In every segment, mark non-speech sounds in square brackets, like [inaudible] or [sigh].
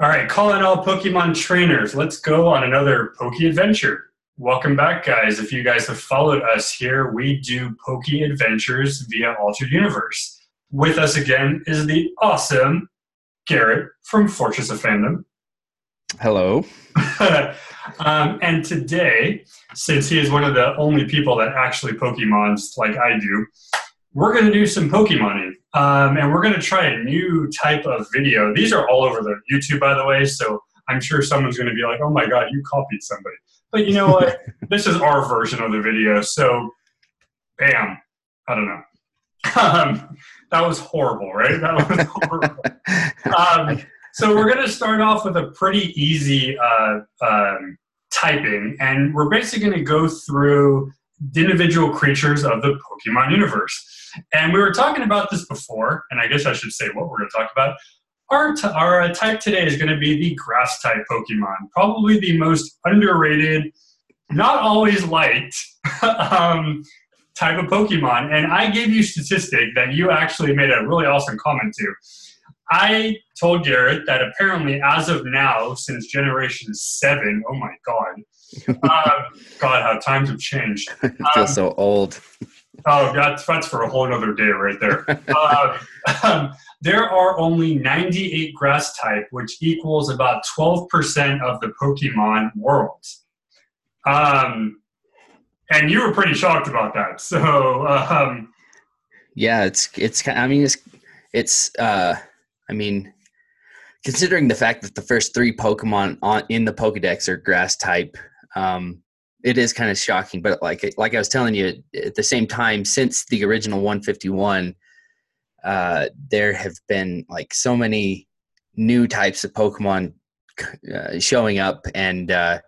All right, calling all Pokemon trainers. Let's go on another Poke Adventure. Welcome back, guys. If you guys have followed us here, we do Poke Adventures via Altered Universe. With us again is the awesome Garrett from Fortress of Fandom. Hello. [laughs] um, and today, since he is one of the only people that actually Pokemons like I do, we're going to do some Pokemoning. Um, and we're going to try a new type of video. These are all over the YouTube, by the way, so I'm sure someone's going to be like, oh my God, you copied somebody. But you know what? [laughs] this is our version of the video, so bam. I don't know. Um, that was horrible, right? That was horrible. [laughs] Um, so we're going to start off with a pretty easy uh, um, typing, and we're basically going to go through the individual creatures of the Pokemon universe. And we were talking about this before, and I guess I should say what we're going to talk about. Our, t- our uh, type today is going to be the grass type Pokemon, probably the most underrated, not always liked [laughs] um, type of Pokemon. And I gave you statistic that you actually made a really awesome comment to. I told Garrett that apparently, as of now, since Generation 7, oh my God, [laughs] uh, God, how times have changed. I feel um, so old. Oh, that's, that's for a whole other day right there. [laughs] uh, um, there are only 98 grass type, which equals about 12% of the Pokemon world. Um, and you were pretty shocked about that. So, um, yeah, it's, it's, I mean, it's, it's, uh, I mean, considering the fact that the first three Pokemon on in the Pokedex are grass type, um, it is kind of shocking. But like like I was telling you, at the same time, since the original 151, uh, there have been like so many new types of Pokemon uh, showing up, and uh,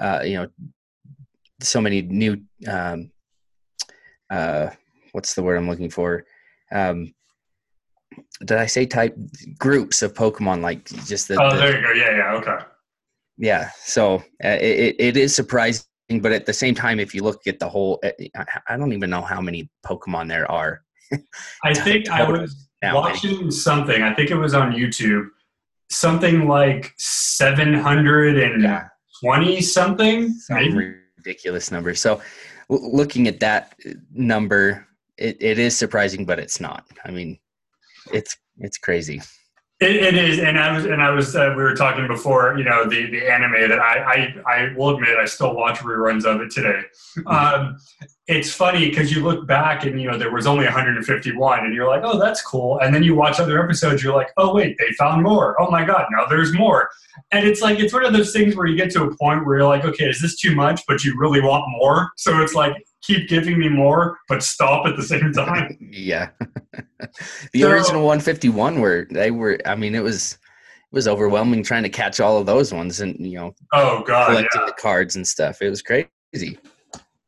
uh, you know, so many new. Um, uh, what's the word I'm looking for? Um, did I say type groups of Pokemon? Like just the. Oh, the, there you go. Yeah, yeah, okay. Yeah, so uh, it, it is surprising but at the same time, if you look at the whole, eh, I don't even know how many Pokemon there are. I [laughs] think I was watching something. I think it was on YouTube. Something like seven hundred and twenty something. Some ridiculous number. So, looking at that uh, number, it, it is surprising, but it's not. I mean, it's it's crazy. It, it is, and I was, and I was. Uh, we were talking before, you know, the the anime that I I, I will admit I still watch reruns of it today. Mm-hmm. Um, it's funny because you look back and you know there was only 151, and you're like, oh, that's cool. And then you watch other episodes, you're like, oh wait, they found more. Oh my god, now there's more. And it's like it's one of those things where you get to a point where you're like, okay, is this too much? But you really want more. So it's like keep giving me more, but stop at the same [laughs] time. yeah. [laughs] the so, original 151 were they were I mean it was it was overwhelming trying to catch all of those ones and you know oh god collecting yeah. the cards and stuff. It was crazy.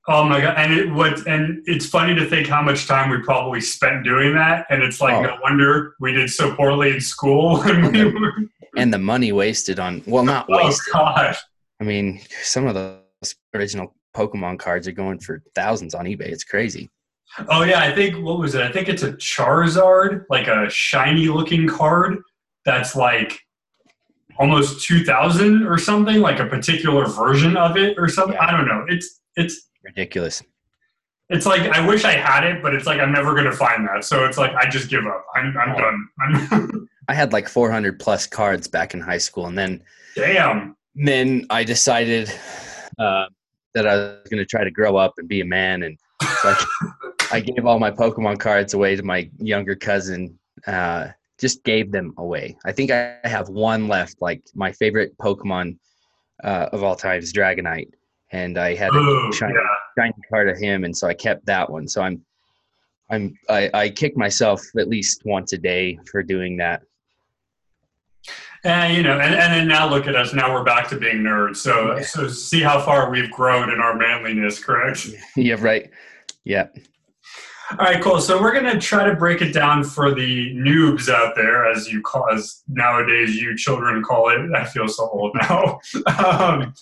Oh my god! And it would, and it's funny to think how much time we probably spent doing that. And it's like, oh. no wonder we did so poorly in school. [laughs] and, we were... and the money wasted on, well, not oh, wasted. Oh gosh! I mean, some of those original Pokemon cards are going for thousands on eBay. It's crazy. Oh yeah, I think what was it? I think it's a Charizard, like a shiny looking card that's like almost 2000 or something, like a particular version of it or something. Yeah. I don't know. It's it's ridiculous. It's like I wish I had it, but it's like I'm never going to find that. So it's like I just give up. I'm I'm oh. done. I'm [laughs] I had like 400 plus cards back in high school and then damn. Then I decided uh, that I was going to try to grow up and be a man. And so I, [laughs] I, gave all my Pokemon cards away to my younger cousin. Uh, just gave them away. I think I have one left. Like my favorite Pokemon uh, of all time is Dragonite, and I had a Ooh, shiny, yeah. shiny card of him, and so I kept that one. So I'm, I'm, I, I kick myself at least once a day for doing that. And you know, and, and then now look at us. Now we're back to being nerds. So so see how far we've grown in our manliness, correct? [laughs] Yeah, right. Yeah. All right, cool. So we're gonna try to break it down for the noobs out there, as you call, as nowadays you children call it. I feel so old [laughs] now. um,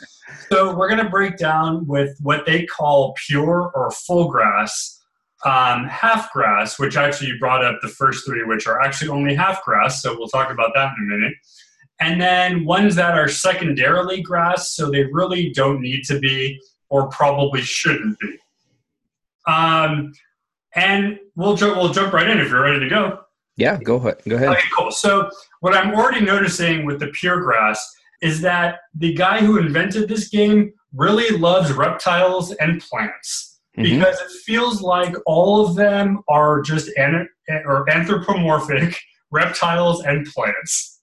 so we're gonna break down with what they call pure or full grass, um, half grass, which actually you brought up the first three, which are actually only half grass. So we'll talk about that in a minute and then ones that are secondarily grass, so they really don't need to be or probably shouldn't be. Um, and we'll jump we'll jump right in if you're ready to go. Yeah, go ahead. Go ahead. Okay, cool. So what I'm already noticing with the pure grass is that the guy who invented this game really loves reptiles and plants Mhm. because it feels like all of them are just an, or anthropomorphic reptiles and plants.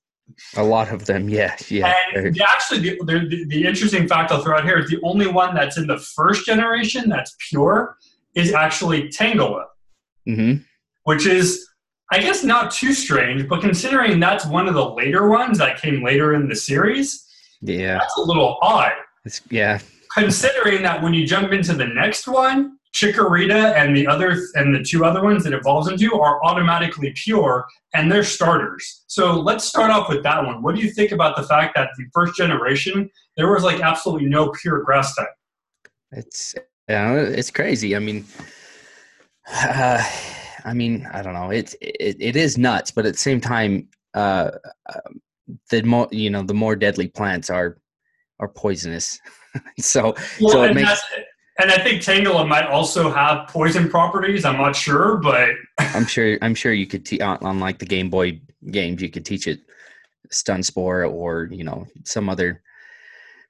A lot of them. Yeah. Yeah. And actually, the, the, the interesting fact I'll throw out here is the only one that's in the first generation that's pure is actually Tangela, hmm which is, I guess, not too strange, but considering that's one of the later ones that came later in the series, Yeah. that's a little odd. It's, yeah. Considering that when you jump into the next one, Chikorita and the other and the two other ones that it evolves into are automatically pure and they're starters. So let's start off with that one. What do you think about the fact that the first generation there was like absolutely no pure grass type? It's yeah, it's crazy. I mean, uh, [sighs] I mean, I don't know. It's it, it is nuts, but at the same time, uh, um, the more you know, the more deadly plants are are poisonous. [laughs] so Well, So it makes- and I think Tangela might also have poison properties. I'm not sure, but [laughs] I'm sure I'm sure you could te- on, like the Game Boy games, you could teach it stun spore or you know some other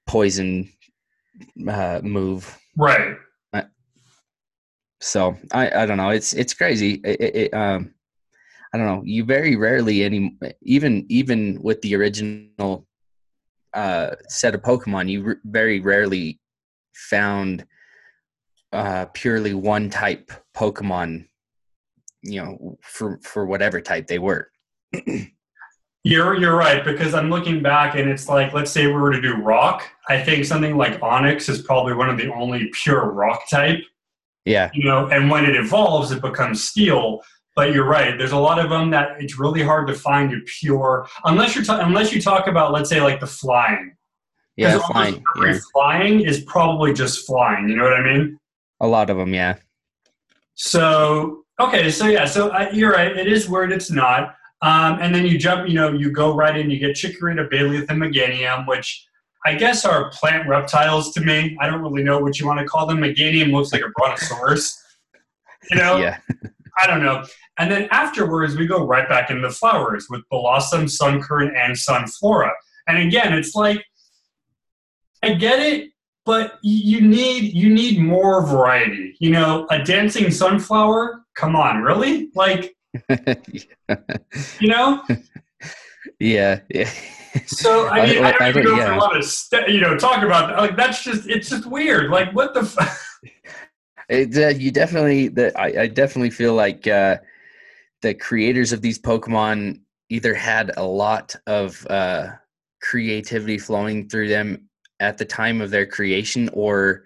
poison uh, move. right. So I, I don't know. It's it's crazy. It, it, it, um, I don't know. You very rarely any even even with the original uh, set of Pokemon, you r- very rarely found uh, purely one type Pokemon. You know, for for whatever type they were. [clears throat] You're you're right because I'm looking back and it's like let's say we were to do rock. I think something like Onix is probably one of the only pure rock type. Yeah, you know, and when it evolves, it becomes steel. But you're right. There's a lot of them that it's really hard to find a pure, unless you're ta- unless you talk about, let's say, like the flying. yeah, flying. Yeah. flying is probably just flying. You know what I mean? A lot of them. Yeah, So okay, so yeah, so uh, you're right. It is weird. It's not. Um, and then you jump. You know, you go right in. You get Chikorita, and Meganium, which I guess are plant reptiles to me. I don't really know what you want to call them. Meganium looks like a brontosaurus. You know, yeah, [laughs] I don't know. And then afterwards, we go right back into the flowers with Bellossom, Sunkern, and Sunflora. And again, it's like I get it, but you need you need more variety. You know, a dancing sunflower. Come on, really? Like, [laughs] you know? yeah, yeah. So I I- mean, I, I don't even don't- know if yeah. I want to, st- you know, talk about that. Like, that's just it's just weird. Like, what the? F- [laughs] It, uh, you definitely that I, I definitely feel like uh, the creators of these Pokemon either had a lot of uh, creativity flowing through them at the time of their creation, or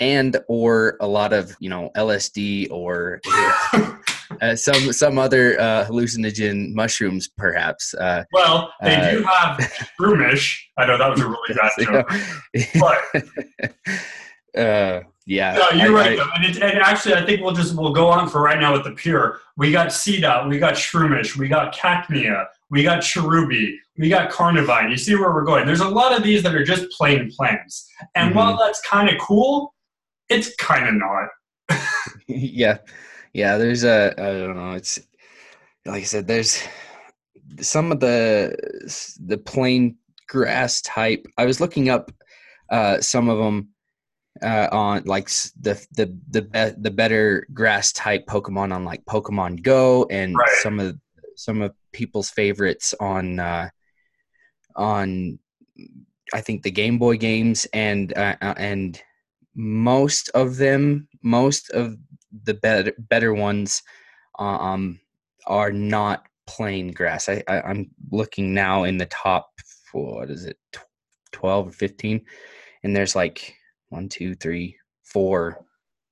and or a lot of you know LSD or [laughs] uh, some some other uh, hallucinogen mushrooms, perhaps. Uh, well, they Uh, do have Shroomish. I know that was a really [laughs] bad joke, but. [laughs] uh, yeah, No, you're I- right. I- and, it, and actually, I think we'll just we'll go on for right now with the pure. We got Seedot, we got Shroomish, we got Cacnea, we got Cherubi, we got Carnivine. You see where we're going? There's a lot of these that are just plain plants, and Mm-hmm. while that's kind of cool, it's kind of not. [laughs] [laughs] yeah yeah there's a i don't know it's like i said there's some of the the plain grass type i was looking up uh some of them uh on like the the the be- the better grass type pokemon on like pokemon go and Right. some of some of people's favorites on uh on i think the game boy games and uh, uh, and most of them most of the better better ones um are not plain grass. I, I i'm looking now in the top what is it 12 or 15 and there's like one two three four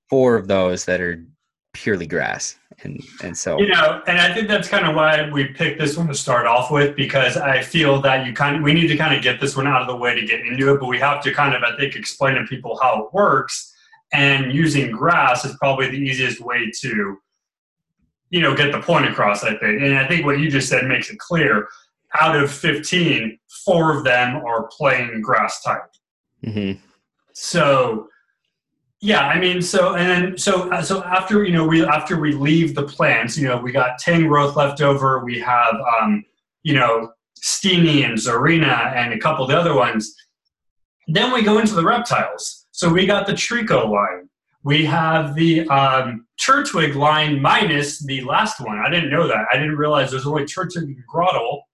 four of those that are purely grass and and so You know, and I think that's kind of why we picked this one to start off with because I feel that you kind of we need to kind of get this one out of the way to get into it, but we have to kind of I think explain to people how it works. And using grass is probably the easiest way to, you know, get the point across. I think, and I think what you just said makes it clear. out of 15, four of them are playing grass type. hmm So, yeah, I mean, so and then so uh, so after you know we after we leave the plants, you know, we got Tangrowth left over. We have um, you know Steenee and Tsareena and a couple of the other ones. Then we go into the reptiles. So we got the Treecko line. We have the um, Turtwig line minus the last one. I didn't know that. I didn't realize there's only Turtwig and Grottle.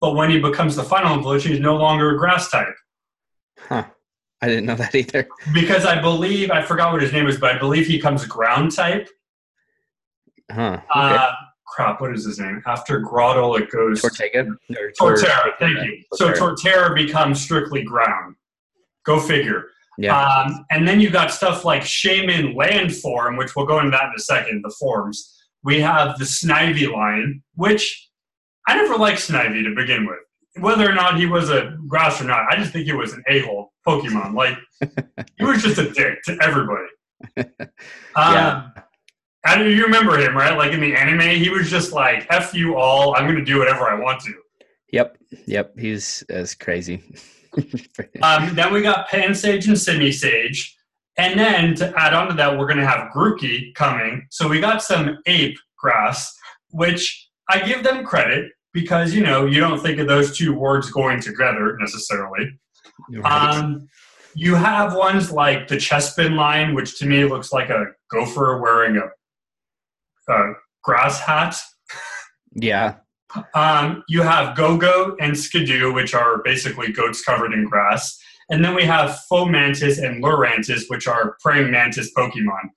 But when he becomes the final evolution, he's no longer a grass type. Huh. I didn't know that either. Because I believe, I forgot what his name is, but I believe he comes ground type. Huh. Okay. Uh, crap, what is his name? After Grottle, it goes. Tortega? Or Torterra, thank you. So Torterra. Torterra becomes strictly ground. Go figure. Yeah. Um, and then you've got stuff like Shaymin Land Form, which we'll go into that in a second, the forms. We have the Snivy line, which I never liked Snivy to begin with. Whether or not he was a grass or not, I just think he was an a-hole Pokemon. Like, he was just a dick to everybody. [laughs] Yeah. Um, and you remember him, right? Like in the anime, he was just like, F you all, I'm going to do whatever I want to. Yep. Yep. He's as crazy. [laughs] Um, then we got Pansage and Simisage. And then to add on to that, we're going to have Grookey coming. So we got some ape grass, which I give them credit because, you know, you don't think of those two words going together necessarily. Right. Um, you have ones like the Chespin line, which to me looks like a gopher wearing a, a grass hat. yeah. Um, you have Go-Go and Skiddo, which are basically goats covered in grass. And then we have Fomantis and Lurantis, which are praying mantis Pokemon,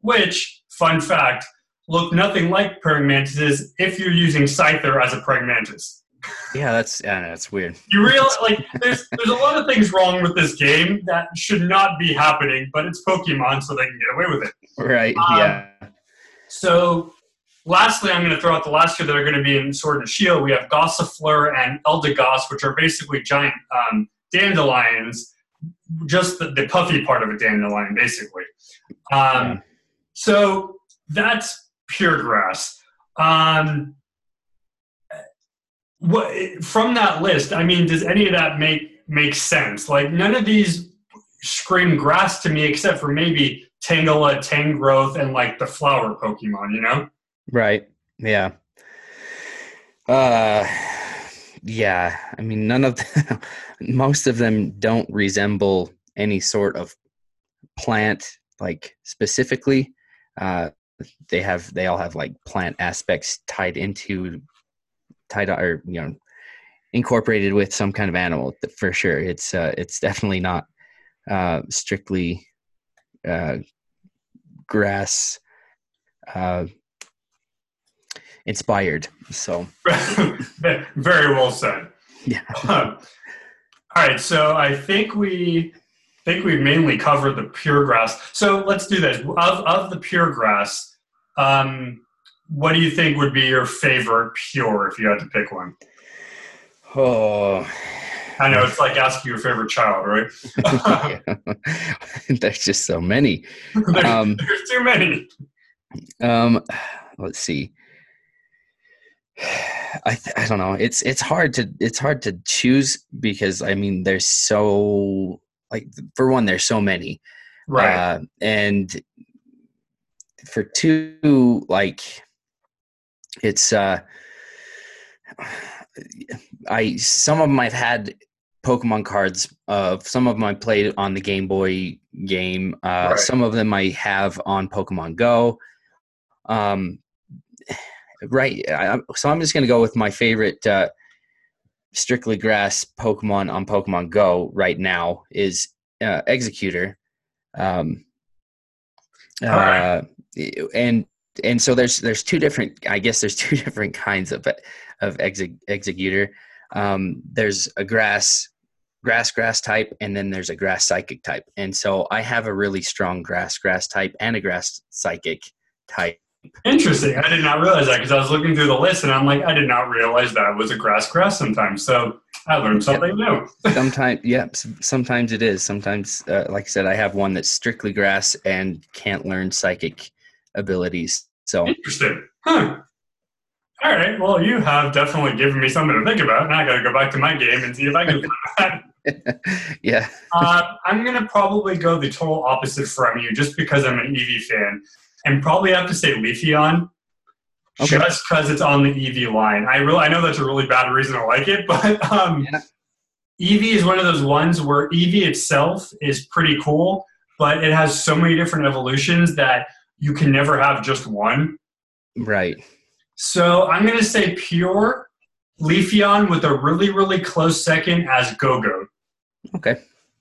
which, fun fact, look nothing like praying mantises if you're using Scyther as a praying mantis. Yeah. That's yeah. That's weird. You realize, like, there's, there's a lot of things wrong with this game that should not be happening, but it's Pokemon, so they can get away with it. Right. Um, yeah. So, lastly, I'm going to throw out the last two that are going to be in Sword and Shield. We have Gossifleur and Eldegoss, which are basically giant um, dandelions, just the, the puffy part of a dandelion, basically. Um, Yeah. So, that's pure grass. Um, what from that list? I mean, does any of that make make sense? Like, none of these scream grass to me, except for maybe Tangela, Tangrowth, and like the flower Pokemon. You know? Right. Yeah. Uh yeah, I mean none of them, [laughs] most of them don't resemble any sort of plant like specifically. Uh they have they all have like plant aspects tied into tied or you know incorporated with some kind of animal for sure. It's uh it's definitely not uh strictly uh grass uh inspired. So [laughs] Very well said. yeah, [laughs] All right, so I think we think we've mainly covered the pure grass. So let's do this. Of of the pure grass, um, what do you think would be your favorite pure if you had to pick one? oh, I know it's like asking your favorite child, right? [laughs] [laughs] there's just so many. there's, Um, [laughs] there's too many. Um, let's see. I th- I don't know. It's it's hard to it's hard to choose because I mean there's so like for one there's so many Right. uh, and for two like it's uh i some of them i've had pokemon cards of some of them i played on the game boy game uh Right. some of them i have on pokemon go um right I, so i'm just going to go with my favorite uh strictly grass pokemon on pokemon go right now is uh, Exeggutor um uh, Alright. and and so there's there's two different i guess there's [laughs] two different kinds of of exe- Exeggutor um there's a grass grass grass type and then there's a grass psychic type and so i have a really strong grass grass type and a grass psychic type Interesting. I did not realize that because I was looking through the list and I'm like, I did not realize that was a grass grass sometimes. So I learned something new. [laughs] sometimes yeah sometimes it is sometimes uh, like i said i have one that's strictly grass and can't learn psychic abilities so Interesting. Huh. All right. Well, you have definitely given me something to think about. Now I got to go back to my game and see if I can [laughs] yeah. uh, I'm going to probably go the total opposite from you just because I'm an Eevee fan and probably have to say Leafeon okay. just because it's on the Eevee line. I really, I know that's a really bad reason to like it, [laughs] but um, yeah. Eevee is one of those ones where Eevee itself is pretty cool, but it has so many different evolutions that you can never have just one. Right. So I'm going to say pure Leafeon with a really, really close second as Go-Go. Okay.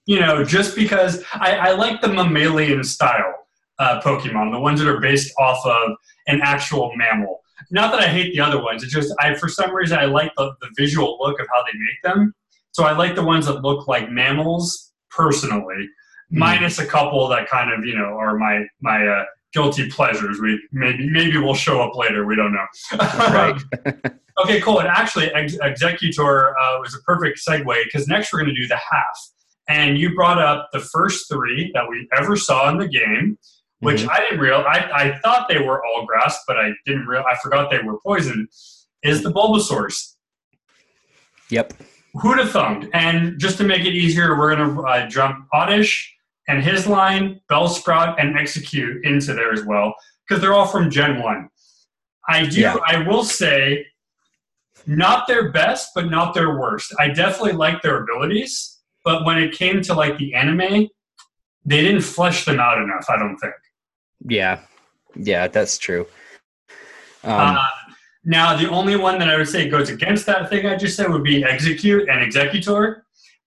You know, just because I, I like the mammalian style uh, Pokemon, the ones that are based off of an actual mammal. Not that I hate the other ones. It's just I, for some reason, I like the, the visual look of how they make them. So I like the ones that look like mammals personally, mm. minus a couple that kind of you know are my my uh, guilty pleasures. We maybe maybe we'll show up later. We don't know. [laughs] right. [laughs] okay, cool. And actually, Ex- Exeggutor uh, was a perfect segue because next we're going to do the half. And you brought up the first three that we ever saw in the game, which mm-hmm. I didn't realize. I, I thought they were all grass, but I didn't real. I forgot they were poison. Is the Bulbasaurs? Yep. Who'd have thumbed? And just to make it easier, we're going to uh, jump Oddish and his line, Bellsprout, and Exeggcute into there as well because they're all from Gen 1. I do, yeah. I will say, not their best, but not their worst. I definitely like their abilities, but when it came to like the anime, they didn't flesh them out enough, I don't think. Yeah. Yeah, that's true. Um, uh, now, the only one that I would say goes against that thing I just said would be Exeggcute and Exeggutor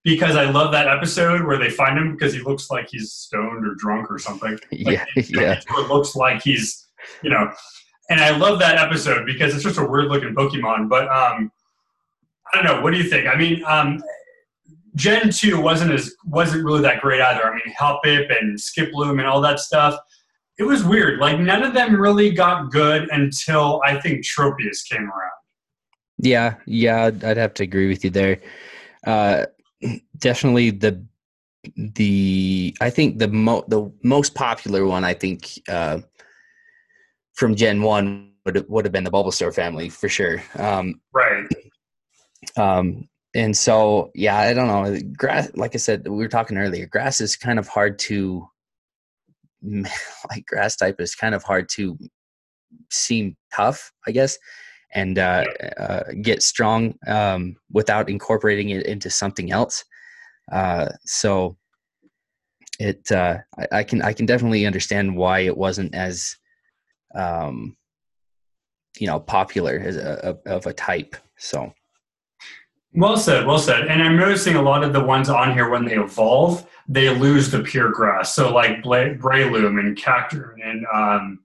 because I love that episode where they find him because he looks like he's stoned or drunk or something. [laughs] Like, yeah, yeah. It looks like he's, you know, and I love that episode because it's just a weird looking Pokemon. But um, I don't know. What do you think? I mean, um, Gen two wasn't as wasn't really that great either. I mean, Hoppip and Skiploom and all that stuff. It was weird. Like none of them really got good until I think Tropius came around. Yeah, yeah, I'd have to agree with you there. Uh, definitely the the I think the mo- the most popular one I think uh, from Gen One would would have been the Bulbasaur family for sure. Um, right. Um, and so yeah, I don't know. Grass, like I said, we were talking earlier. Grass is kind of hard to [laughs] like grass type is kind of hard to seem tough, I guess and uh, uh, get strong um, without incorporating it into something else. Uh, so it uh, I, I, can I can definitely understand why it wasn't as um, you know popular as a, a, of a type. So. Well said, well said. And I'm noticing a lot of the ones on here when they evolve, they lose the pure grass. So like Breloom and Cacturne and um,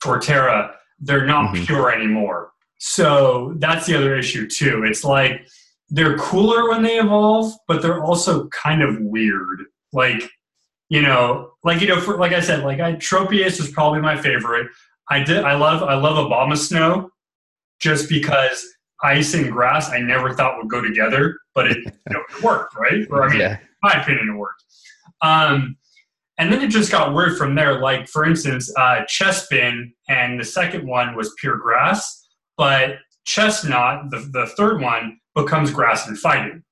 Torterra, they're not mm-hmm. pure anymore. So that's the other issue too. It's like they're cooler when they evolve, but they're also kind of weird. Like, you know, like you know, for, like I said, like I Tropius is probably my favorite. I did I love I love Abomasnow just because ice and grass I never thought would go together, but it, [laughs] you know, it worked, right? Or I mean, yeah. my opinion, it worked. Um, and then it just got weird from there. Like for instance, uh, Chespin, and the second one was pure grass but Chesnaught, the, the third one, becomes grass and fighting.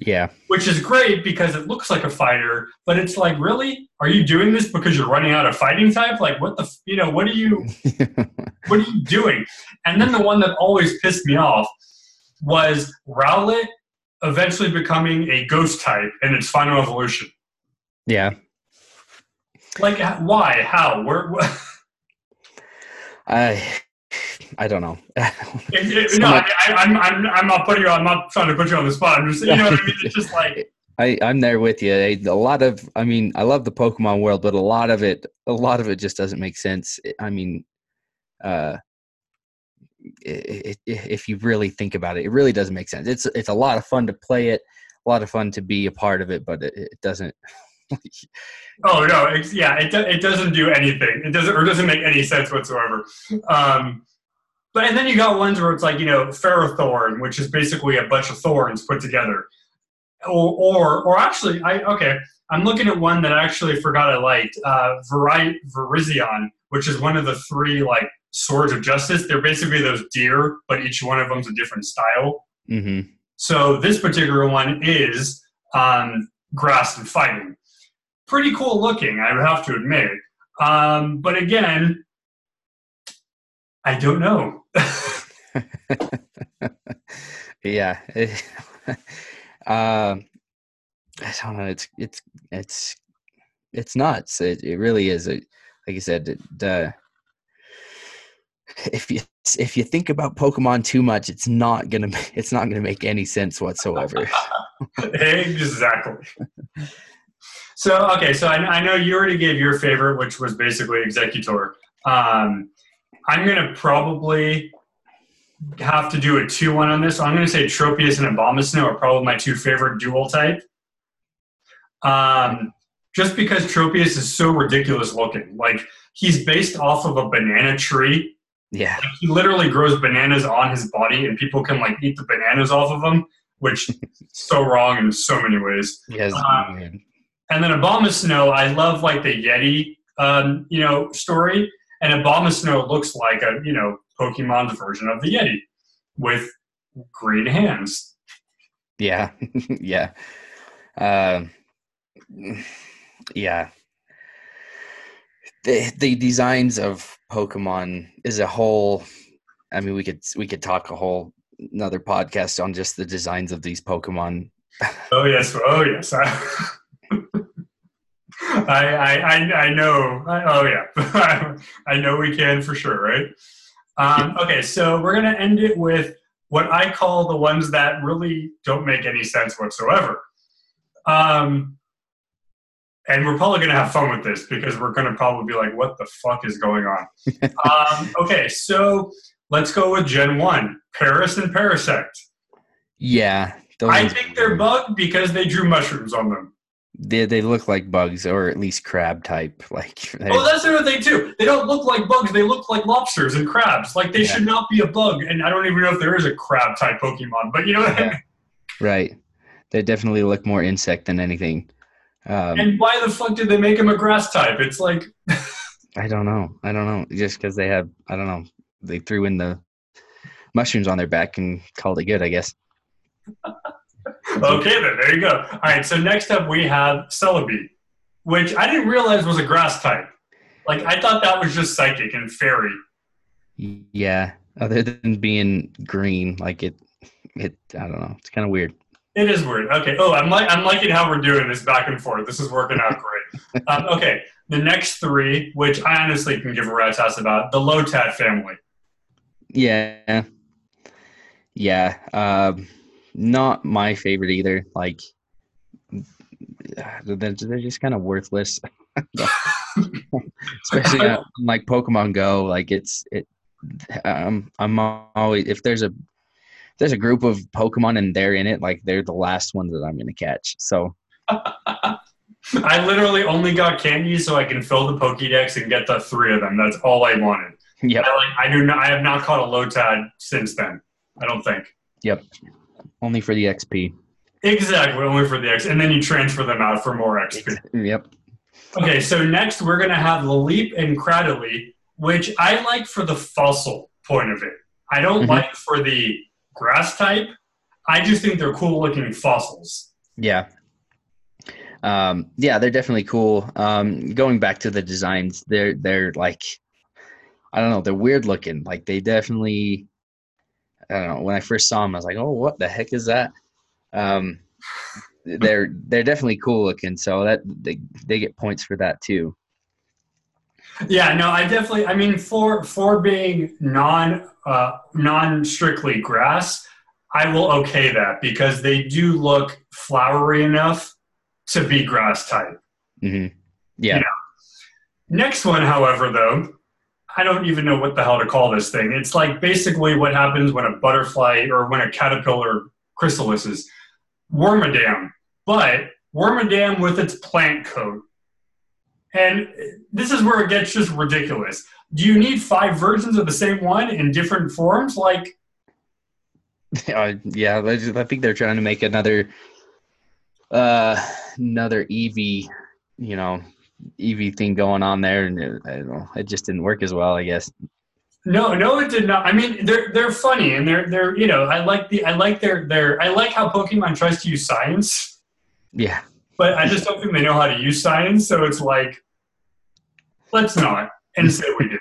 Yeah. Which is great because it looks like a fighter, but it's like, really? Are you doing this because you're running out of fighting type? Like, what the, you know, what are you, [laughs] what are you doing? And then the one that always pissed me off was Rowlet eventually becoming a ghost type in its final evolution. Yeah. Like, why? How? Where? I I don't know. [laughs] it, it, no, I, am I'm, I'm, I'm not putting you. I'm not trying to put you on the spot. I'm just, you know what I mean. It's just like [laughs] I, I'm there with you. A lot of, I mean, I love the Pokemon world, but a lot of it, a lot of it just doesn't make sense. I mean, uh, it, if you really think about it, it really doesn't make sense. It's it's a lot of fun to play it, a lot of fun to be a part of it, but it, it doesn't. [laughs] oh no! It's, yeah, it it doesn't do anything. It doesn't or doesn't make any sense whatsoever. Um, but and then you got ones where it's like you know Ferrothorn, which is basically a bunch of thorns put together, or or, or actually I okay. I'm looking at one that I actually forgot I liked, uh, Vari- Virizion, which is one of the three like swords of justice. They're basically those deer, but each one of them's a different style. Mm-hmm. So this particular one is um, grass and fighting. Pretty cool looking, I would have to admit. Um, but again, I don't know. [laughs] yeah. uh, [laughs] I don't know. It's it's it's it's nuts. It, it really is. It, like you said, it, uh, if you if you think about Pokemon too much, it's not gonna [laughs] it's not gonna make any sense whatsoever. exactly. So okay, so I, I, know you already gave your favorite, which was basically Exeggutor. Um, I'm gonna probably have to do a two-one on this. I'm gonna say Tropius and Abomasnow are probably my two favorite dual type. Um, just because Tropius is so ridiculous looking, like he's based off of a banana tree yeah. Like, he literally grows bananas on his body and people can like eat the bananas off of him, which is so wrong in so many ways. Yes. Uh, and then Abomasnow, I love like the Yeti, um, you know, story. And Abomasnow looks like a, you know, Pokemon's version of the Yeti with green hands. Yeah. [laughs] yeah. Uh, yeah the the designs of Pokemon is a whole. I mean, we could we could talk a whole another podcast on just the designs of these Pokemon. Oh yes, oh yes. [laughs] I I I, know. I, oh yeah, [laughs] I know we can for sure, right? Um, okay, so we're gonna end it with what I call the ones that really don't make any sense whatsoever. Um, and we're probably going to have fun with this because we're going to probably be like, what the fuck is going on? [laughs] um, okay, so let's go with Gen 1 Paras and Parasect. Yeah. I think they're bugged because they drew mushrooms on them. They, they look like bugs or at least crab type. [laughs] Like Oh, that's the other thing too. They don't look like bugs. They look like lobsters and crabs. Like they yeah. should not be a bug. And I don't even know if there is a crab type Pokemon, but you know what yeah. I mean? Right. They definitely look more insect than anything. Um, and why the fuck did they make him a grass type? It's like [laughs] I don't know. I don't know. Just because they have, I don't know. They threw in the mushrooms on their back and called it good, I guess. [laughs] okay, then there you go. All right. So next up we have Celebi, which I didn't realize was a grass type. Like I thought that was just psychic and fairy. Yeah. Other than being green, like it, it. I don't know. It's kind of weird. It is weird. Okay. Oh, I'm like I'm liking how we're doing this back and forth. This is working out great. [laughs] um, okay. The next three, which I honestly can give a rat's ass about, the Lotad family. Yeah. Yeah. Um, not my favorite either. Like, they're, they're just kind of worthless. [laughs] Especially uh, [laughs] like Pokemon Go. Like it's it. Um, I'm always if there's a there's a group of Pokemon and they're in it, like they're the last ones that I'm gonna catch. So [laughs] I literally only got candy so I can fill the Pokédex and get the three of them. That's all I wanted. Yeah. I, like, I do not. I have not caught a Lotad since then. I don't think. Yep. Only for the XP. Exactly, only for the X, and then you transfer them out for more XP. Yep. Okay, so next we're gonna have Lileep and Cradily, which I like for the fossil point of it. I don't mm-hmm. like for the grass type. I just think they're cool looking fossils. Yeah. Um, yeah, they're definitely cool. Um, going back to the designs, they're they're like I don't know, they're weird looking. Like they definitely I don't know, when I first saw them I was like, "Oh, what the heck is that?" Um, they're they're definitely cool looking, so that they they get points for that too. Yeah, no, I definitely. I mean, for for being non uh, non strictly grass, I will okay that because they do look flowery enough to be grass type. Mm-hmm. Yeah. You know? Next one, however, though, I don't even know what the hell to call this thing. It's like basically what happens when a butterfly or when a caterpillar chrysalises. Wormadam, but Wormadam with its plant coat. And this is where it gets just ridiculous. Do you need five versions of the same one in different forms? Like, [laughs] uh, yeah, I think they're trying to make another, uh, another Eevee, you know, Eevee thing going on there, and it, I don't know, it just didn't work as well, I guess. No, no, it did not. I mean, they're they're funny and they're they're you know I like the I like their their I like how Pokemon tries to use science, Yeah, but I just don't think they know how to use science. So it's like, let's not and say we do.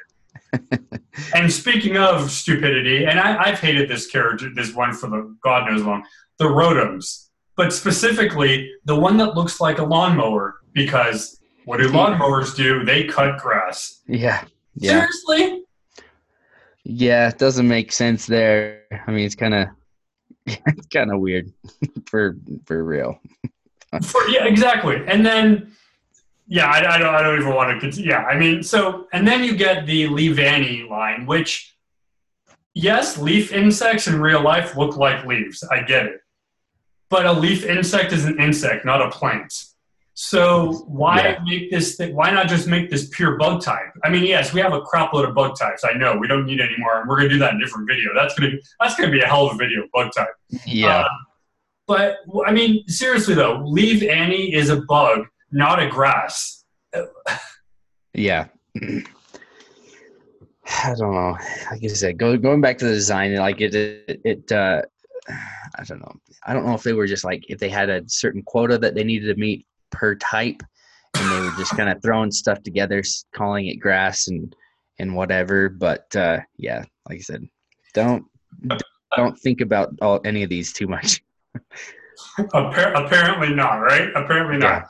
[laughs] and speaking of stupidity, and I, I've hated this character, this one for the God knows long, the Rotoms, but specifically the one that looks like a lawnmower because what do lawnmowers do? They cut grass. yeah, yeah, Seriously? yeah. It doesn't make sense there. I mean, it's kind of [laughs] it's kind of weird [laughs] for for real. [laughs] For, yeah, exactly. And then, yeah, I, I don't, I don't even want to continue. Yeah, I mean, so, and then you get the Leavanny line, which, yes, leaf insects in real life look like leaves. I get it. But a leaf insect is an insect, not a plant. So why Yeah. make this thing? Why not just make this pure bug type? I mean, yes, we have a crap load of bug types. I know we don't need any more, and we're gonna do that in a different video. That's gonna be that's gonna be a hell of a video, bug type. Yeah, Uh, but I mean, seriously though, Leavanny is a bug, not a grass. yeah. I don't know. Like I said, go, going back to the design, like it, it, it uh, I don't know. I don't know if they were just like if they had a certain quota that they needed to meet per type, and they were just kind of throwing stuff together, calling it grass and and whatever. But uh, yeah, like I said, don't don't think about all any of these too much. [laughs] Appar- apparently not, right? Apparently not.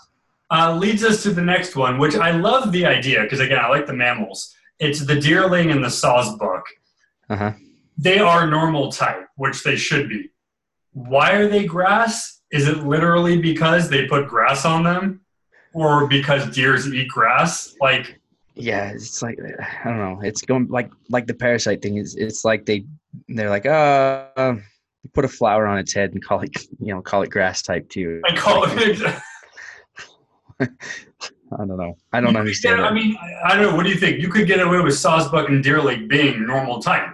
Uh, leads us to the next one, which I love the idea because again, I like the mammals. It's the deerling and the sawsbuck. Uh huh. They are normal type, which they should be. Why are they grass? Is it literally because they put grass on them, or because deers eat grass? Like, Yeah, it's like I don't know. It's going like like the parasite thing. Is it's like they they're like uh put a flower on its head and call it you know call it grass type too. I call it. [laughs] I don't know. I don't You understand. get- I mean, I I don't know. What do you think? You could get away with Sawsbuck and Deerling being normal type.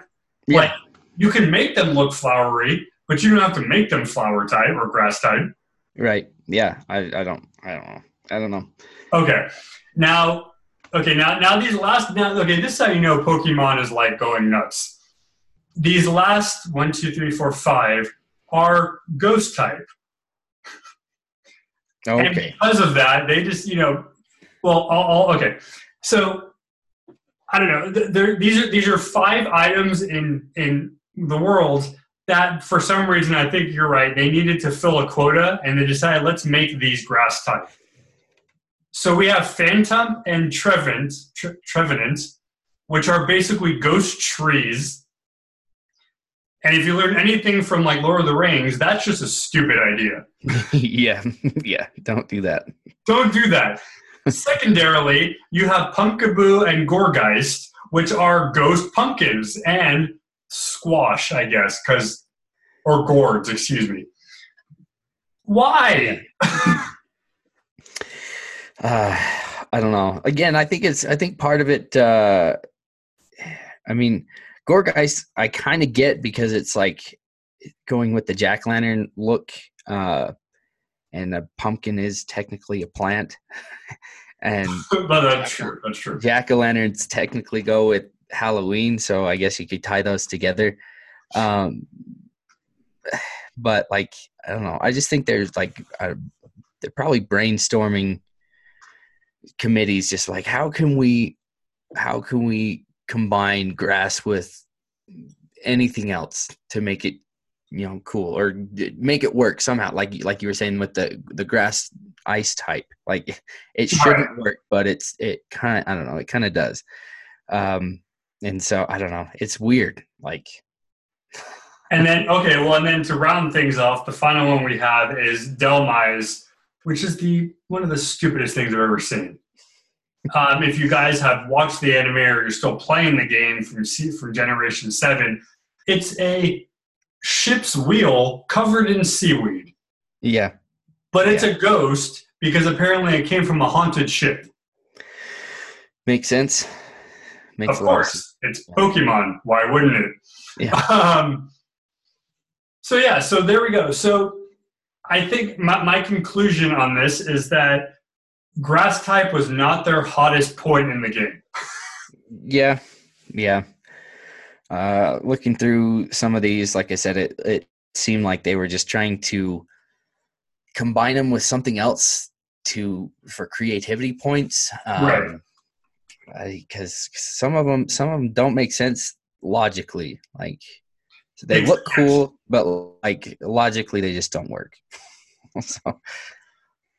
Yeah. Like, you can make them look flowery, but you don't have to make them flower type or grass type. right? Yeah. I I don't I don't know. I don't know. Okay. Now, okay. Now, now these last. Now, okay. This is how you know Pokemon is like going nuts. These last one, two, three, four, five are ghost type. And Okay. because of that, they just, you know, well, all, all okay. So I don't know. There, these are these are five items in in the world that, for some reason, I think you're right. They needed to fill a quota, and they decided let's make these grass type. So we have Phantump and Trevenant, Tre- Trevenant, which are basically ghost trees. And if you learn anything from like Lord of the Rings, that's just a stupid idea. [laughs] yeah. [laughs] yeah. Don't do that. Don't do that. Secondarily, you have Pumpkaboo and Gourgeist, which are ghost pumpkins and squash, I guess, because or gourds, excuse me. Why? [sighs] Uh, I don't know. Again, I think it's. I think part of it. Uh, I mean, Gourgeist, I kind of get because it's like going with the jack lantern look, uh, and a pumpkin is technically a plant, [laughs] and [laughs] but that's true. That's true. jack o' lanterns technically go with Halloween, so I guess you could tie those together. Um, but like, I don't know. I just think there's like, uh, they're probably brainstorming committees, just like how can we, how can we combine grass with anything else to make it, you know, cool or make it work somehow. Like like you were saying with the the grass ice type, like it shouldn't work, but it's it kind of I don't know, it kind of does. Um, and so I don't know, it's weird. Like, [sighs] And then, okay, well, and then to round things off, the final one we have is Dhelmise, which is the one of the stupidest things I've ever seen. Um, if you guys have watched the anime or you're still playing the game from from Generation Seven, it's a ship's wheel covered in seaweed, yeah, but it's a ghost because apparently it came from a haunted ship. makes sense. Makes of a lot of sense. course, it's Pokemon. Why wouldn't it? Yeah. [laughs] Um, so yeah, so there we go. So I think my, my conclusion on this is that grass type was not their hottest point in the game. Yeah, yeah. Uh, looking through some of these, like I said, it it seemed like they were just trying to combine them with something else to for creativity points. Um, Right. Because some of them, some of them don't make sense logically. Like they look cool, but like logically, they just don't work. [laughs] so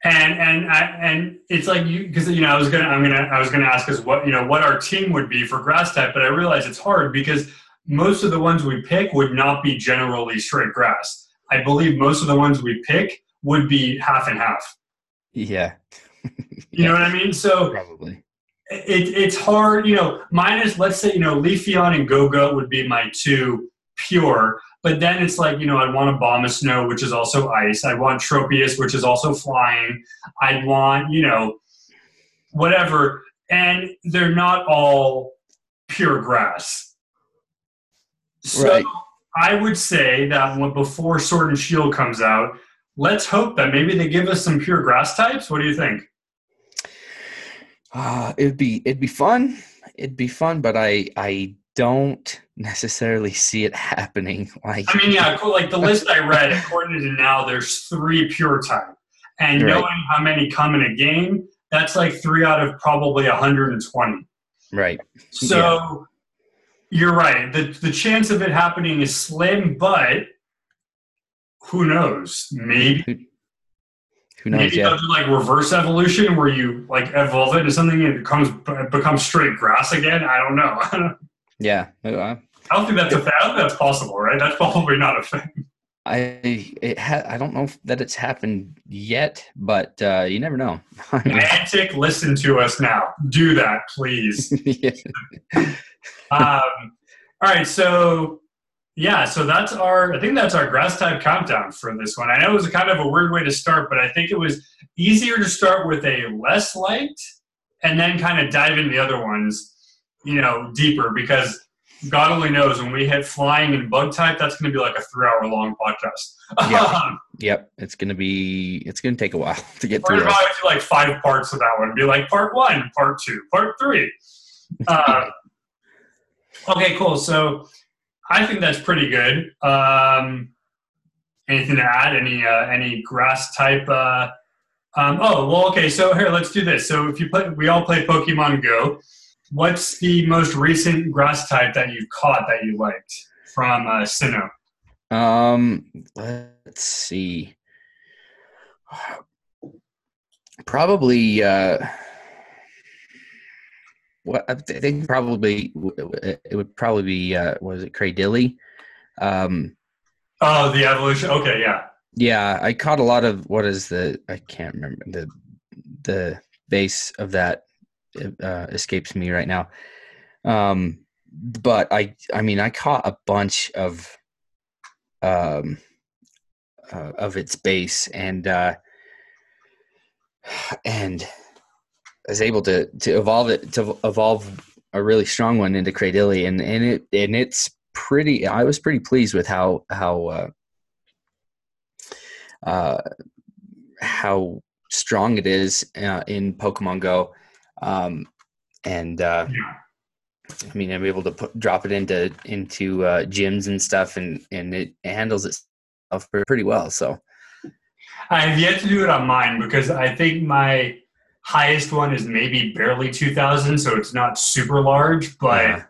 And and I, and it's like you because you know I was gonna I'm gonna I was gonna ask us what you know what our team would be for grass type, but I realize it's hard because most of the ones we pick would not be generally straight grass. I believe most of the ones we pick would be half and half. yeah, [laughs] You know what I mean? So probably. It, it's hard, you know, minus, let's say, you know, Leafeon and Gogoat would be my two pure, but then it's like, you know, I'd want Abomasnow, which is also ice. I want Tropius, which is also flying. I'd want, you know, whatever. And they're not all pure grass. So Right. I would say that when, before Sword and Shield comes out, let's hope that maybe they give us some pure grass types. What do you think? Uh, it'd be it'd be fun. It'd be fun, but I I don't necessarily see it [laughs] happening. Like I mean, yeah, cool. Like the list I read, [laughs] according to now, there's three pure type, and Right. knowing how many come in a game, that's like three out of probably 120. right. So you're right. the The chance of it happening is slim, but who knows? Maybe Who knows? maybe Yeah. like reverse evolution, where you like evolve it into something and it becomes becomes straight grass again. I don't know. [laughs] Yeah. Uh, I don't think that's a thing. I don't think that's possible, right? That's probably not a thing. I it ha- I don't know that it's happened yet, but uh, you never know. [laughs] Niantic, listen to us now. Do that, please. [laughs] yeah. um, all right, so yeah, so that's our. I think that's our grass type countdown for this one. I know it was kind of a weird way to start, but I think it was easier to start with a less liked and then kind of dive into the other ones, you know, deeper because God only knows when we hit flying and bug type, that's going to be like a three-hour long podcast. Yeah. [laughs] Um, Yep. It's gonna be. It's gonna take a while [laughs] to get We're through. probably do like five parts of that one. Be like part one, part two, part three. [laughs] Uh, okay, cool. So I think that's pretty good. Um, anything to add? Any uh, any grass type? Uh, um, oh well, okay. So here, let's do this. So if you play, we all play Pokemon Go. What's the most recent grass type that you've caught that you liked from uh, Sinnoh? Um, let's see. [sighs] Probably. Uh, what I think probably it would probably be uh, was it Cradily? Um, Oh, the evolution. Okay, yeah. yeah, I caught a lot of what is the I can't remember the the base of that uh, escapes me right now. Um, but I I mean I caught a bunch of um uh, of its base and uh [sighs] and was able to to evolve it to evolve a really strong one into Cradily and and it and it's pretty I was pretty pleased with how how uh uh how strong it is uh, in Pokemon Go um and uh Yeah. I mean, I'm able to put, drop it into into uh, gyms and stuff, and and it handles itself pretty well. So I have yet to do it on mine because I think my highest one is maybe barely 2,000, so it's not super large. But Yeah.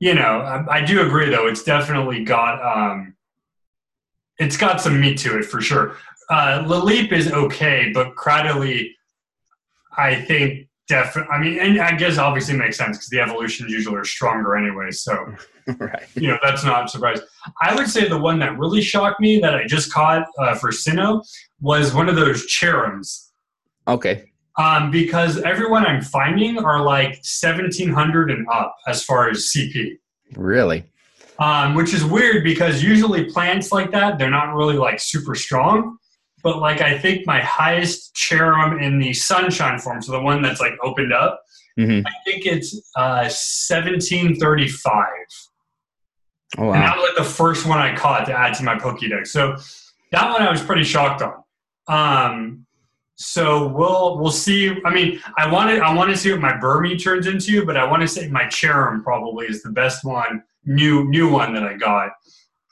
you know, I, I do agree though; it's definitely got um, it's got some meat to it for sure. Uh, Lileep is okay, but Cradily, I think definitely. I mean, and I guess obviously makes sense because the evolutions usually are stronger anyway. So [laughs] right, you know that's not a surprise. I would say the one that really shocked me that I just caught uh, for Sinnoh was one of those Cherrims. okay, Um, because everyone I'm finding are like 1700 and up as far as CP, really, um, which is weird because usually plants like that, they're not really like super strong. But like I think my highest Cherrim in the sunshine form, so the one that's like opened up, hmm I think it's uh, 1735. oh And that was like the first one I caught to add to my Pokédex. So that one I was pretty shocked on. Um, So we'll we'll see. I mean, I wanted I want to see what my Burmy turns into, but I want to say my Cherrim probably is the best one, new new one that I got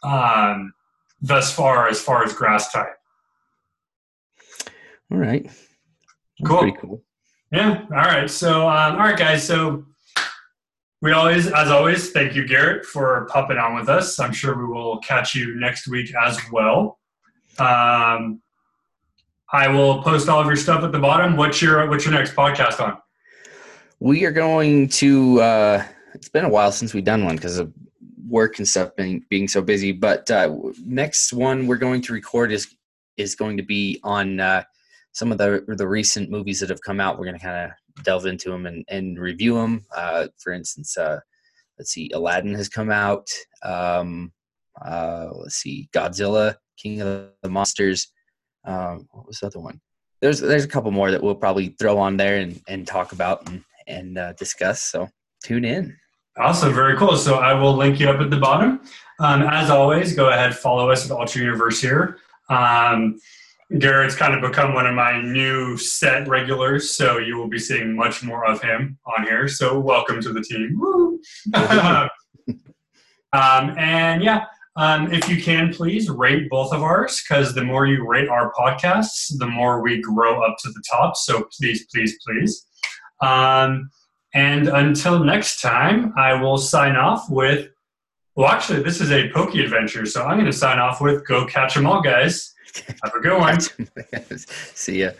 um, thus far as far as grass type. All right. That's Cool. Pretty cool. Yeah. All right. So um, all right, guys. So we always, as always, thank you, Garrett, for popping on with us. I'm sure we will catch you next week as well. Um, I will post all of your stuff at the bottom. What's your What's your next podcast on? We are going to. Uh, it's been a while since we've done one because of work and stuff being being so busy. But uh, next one we're going to record is is going to be on uh, some of the the recent movies that have come out. We're going to kind of delve into them and, and review them. Uh, for instance, uh, let's see, Aladdin has come out. Um, uh, let's see, Godzilla, King of the Monsters. Um, what was the other one? There's there's a couple more that we'll probably throw on there and, and talk about and and uh, discuss. So tune in. Awesome, very cool. So I will link you up at the bottom. Um, as always, go ahead follow us at Altered Universe here. Um, Garrett's kind of become one of my new set regulars, so you will be seeing much more of him on here. So welcome to the team. Woo! [laughs] [laughs] um, and yeah, um, if you can, please rate both of ours because the more you rate our podcasts, the more we grow up to the top. So please, please, please. Um, and until next time, I will sign off with. Well, actually, this is a Pokey adventure, so I'm going to sign off with "Go catch 'em all, guys." Have a good one. [laughs] See ya.